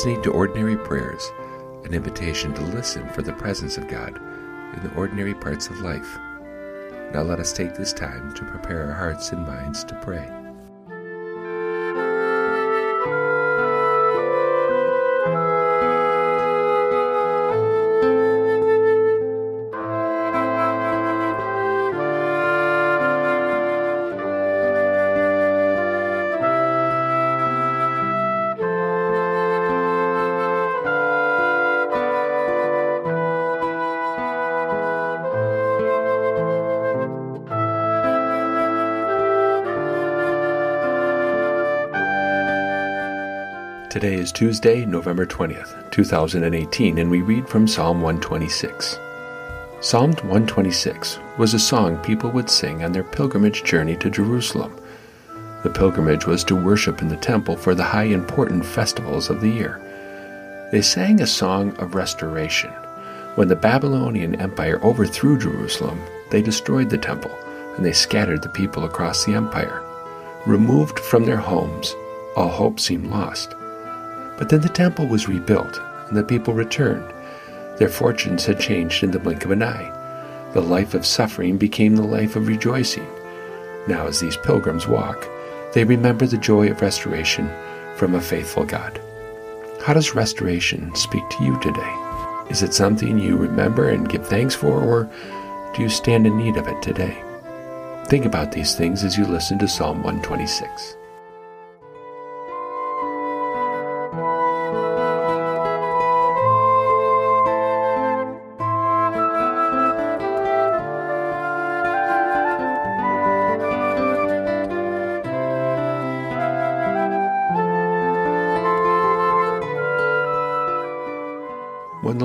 listening to Ordinary Prayers, an invitation to listen for the presence of God in the ordinary parts of life. Now let us take this time to prepare our hearts and minds to pray. Today is Tuesday, November 20th, 2018, and we read from Psalm 126. Psalm 126 was a song people would sing on their pilgrimage journey to Jerusalem. The pilgrimage was to worship in the temple for the high important festivals of the year. They sang a song of restoration. When the Babylonian Empire overthrew Jerusalem, they destroyed the temple and they scattered the people across the empire. Removed from their homes, all hope seemed lost. But then the temple was rebuilt, and the people returned. Their fortunes had changed in the blink of an eye. The life of suffering became the life of rejoicing. Now, as these pilgrims walk, they remember the joy of restoration from a faithful God. How does restoration speak to you today? Is it something you remember and give thanks for, or do you stand in need of it today? Think about these things as you listen to Psalm 126.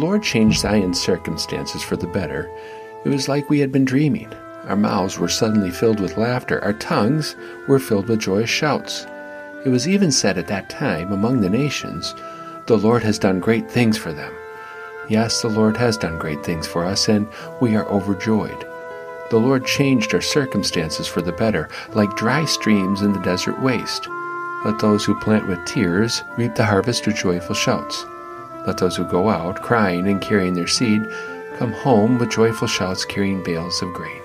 Lord changed Zion's circumstances for the better, it was like we had been dreaming. Our mouths were suddenly filled with laughter, our tongues were filled with joyous shouts. It was even said at that time among the nations, The Lord has done great things for them. Yes, the Lord has done great things for us, and we are overjoyed. The Lord changed our circumstances for the better, like dry streams in the desert waste. Let those who plant with tears reap the harvest with joyful shouts. Let those who go out, crying and carrying their seed, come home with joyful shouts carrying bales of grain.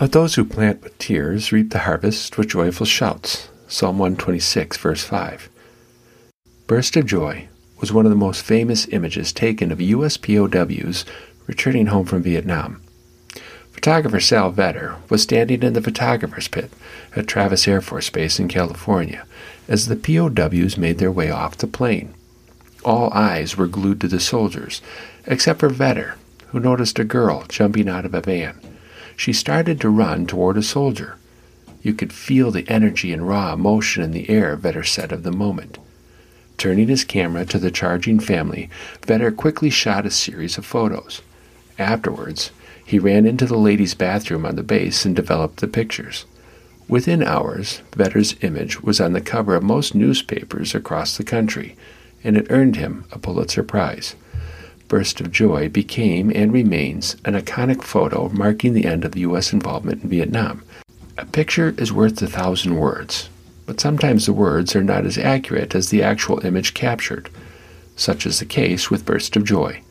Let those who plant with tears reap the harvest with joyful shouts. Psalm 126, verse 5. Burst of Joy was one of the most famous images taken of U.S. POWs returning home from Vietnam. Photographer Sal Veder was standing in the photographer's pit at Travis Air Force Base in California as the POWs made their way off the plane. All eyes were glued to the soldiers, except for Veder, who noticed a girl jumping out of a van she started to run toward a soldier. You could feel the energy and raw emotion in the air, Veder said of the moment. Turning his camera to the charging family, Veder quickly shot a series of photos. Afterwards, he ran into the ladies' bathroom on the base and developed the pictures. Within hours, Veder's image was on the cover of most newspapers across the country, and it earned him a Pulitzer Prize burst of joy became and remains an iconic photo marking the end of the U.S. involvement in Vietnam. A picture is worth a thousand words, but sometimes the words are not as accurate as the actual image captured. Such is the case with Burst of Joy.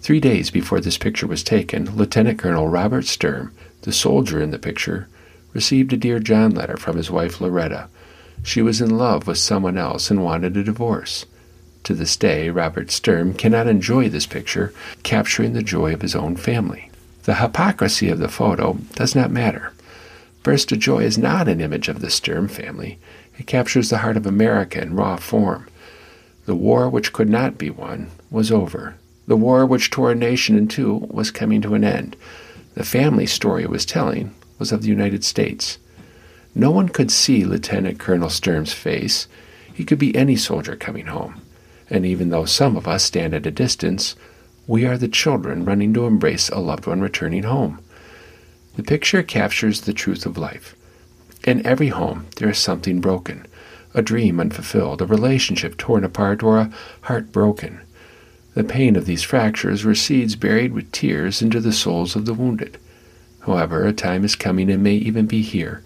Three days before this picture was taken, Lieutenant Colonel Robert Stirm, the soldier in the picture, received a Dear John letter from his wife Loretta. She was in love with someone else and wanted a divorce. To this day, Robert Stirm cannot enjoy this picture, capturing the joy of his own family. The hypocrisy of the photo does not matter. Burst of Joy is not an image of the Stirm family. It captures the heart of America in raw form. The war which could not be won was over. The war which tore a nation in two was coming to an end. The family story it was telling was of the United States. No one could see Lieutenant Colonel Stirm's face. He could be any soldier coming home. And even though some of us stand at a distance, we are the children running to embrace a loved one returning home. The picture captures the truth of life. In every home, there is something broken a dream unfulfilled, a relationship torn apart, or a heart broken. The pain of these fractures seeds buried with tears into the souls of the wounded. However, a time is coming and may even be here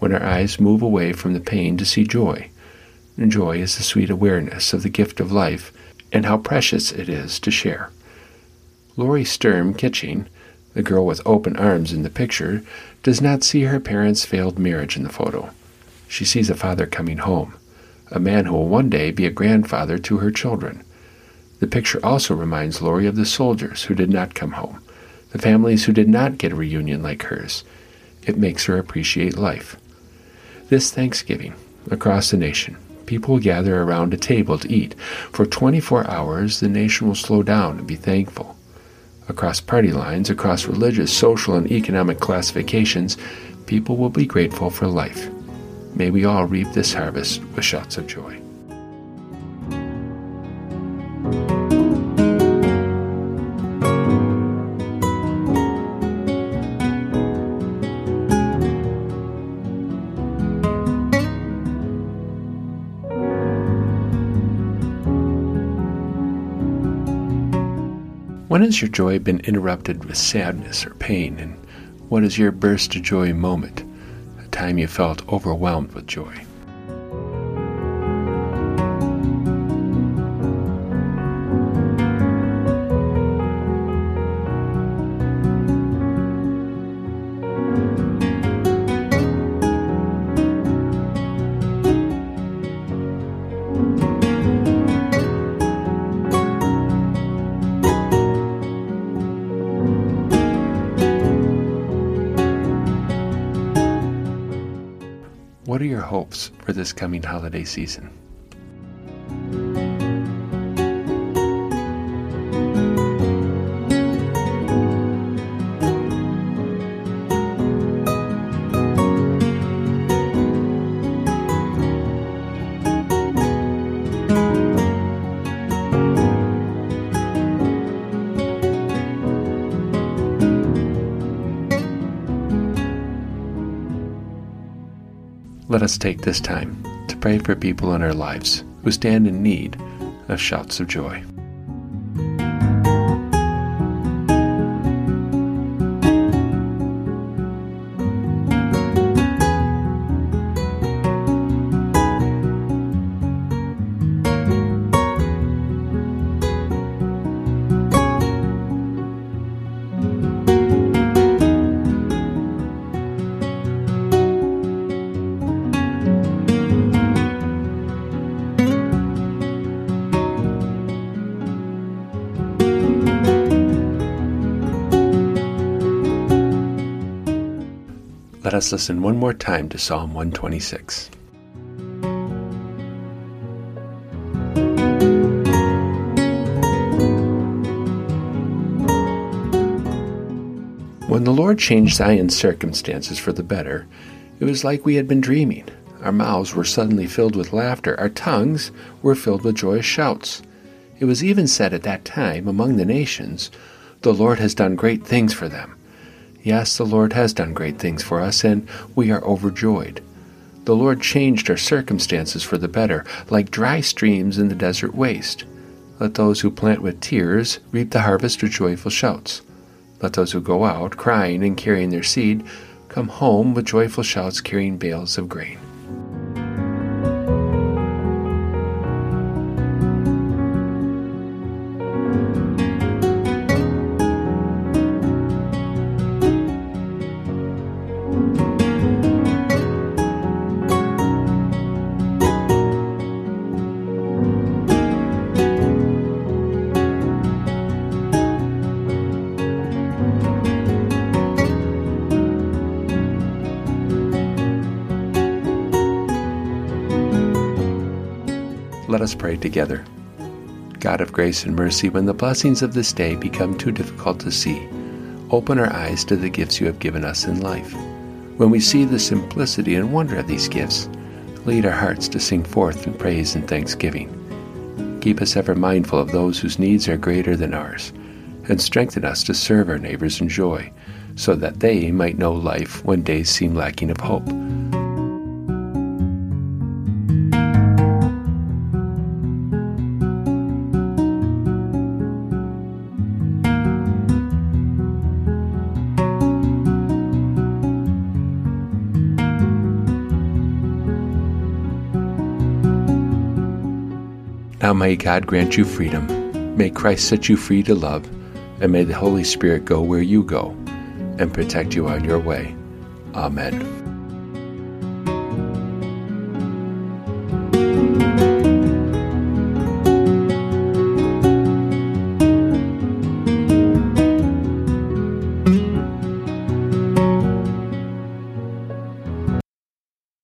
when our eyes move away from the pain to see joy. And joy is the sweet awareness of the gift of life and how precious it is to share. Lorrie Stirm Kitching the girl with open arms in the picture does not see her parents' failed marriage in the photo. She sees a father coming home, a man who will one day be a grandfather to her children. The picture also reminds Lorrie of the soldiers who did not come home, the families who did not get a reunion like hers. It makes her appreciate life. This Thanksgiving, across the nation, people gather around a table to eat. For 24 hours, the nation will slow down and be thankful across party lines, across religious, social, and economic classifications, people will be grateful for life. May we all reap this harvest with shouts of joy. When has your joy been interrupted with sadness or pain? And what is your burst of joy moment? A time you felt overwhelmed with joy? What are hopes for this coming holiday season? Let us take this time to pray for people in our lives who stand in need of shouts of joy. Us listen one more time to Psalm 126. When the Lord changed Zion's circumstances for the better, it was like we had been dreaming. Our mouths were suddenly filled with laughter, our tongues were filled with joyous shouts. It was even said at that time among the nations, The Lord has done great things for them. Yes, the Lord has done great things for us, and we are overjoyed. The Lord changed our circumstances for the better, like dry streams in the desert waste. Let those who plant with tears reap the harvest with joyful shouts. Let those who go out, crying and carrying their seed, come home with joyful shouts carrying bales of grain. Us pray together. God of grace and mercy, when the blessings of this day become too difficult to see, open our eyes to the gifts you have given us in life. When we see the simplicity and wonder of these gifts, lead our hearts to sing forth in praise and thanksgiving. Keep us ever mindful of those whose needs are greater than ours, and strengthen us to serve our neighbors in joy, so that they might know life when days seem lacking of hope. Now may God grant you freedom. May Christ set you free to love, and may the Holy Spirit go where you go and protect you on your way. Amen.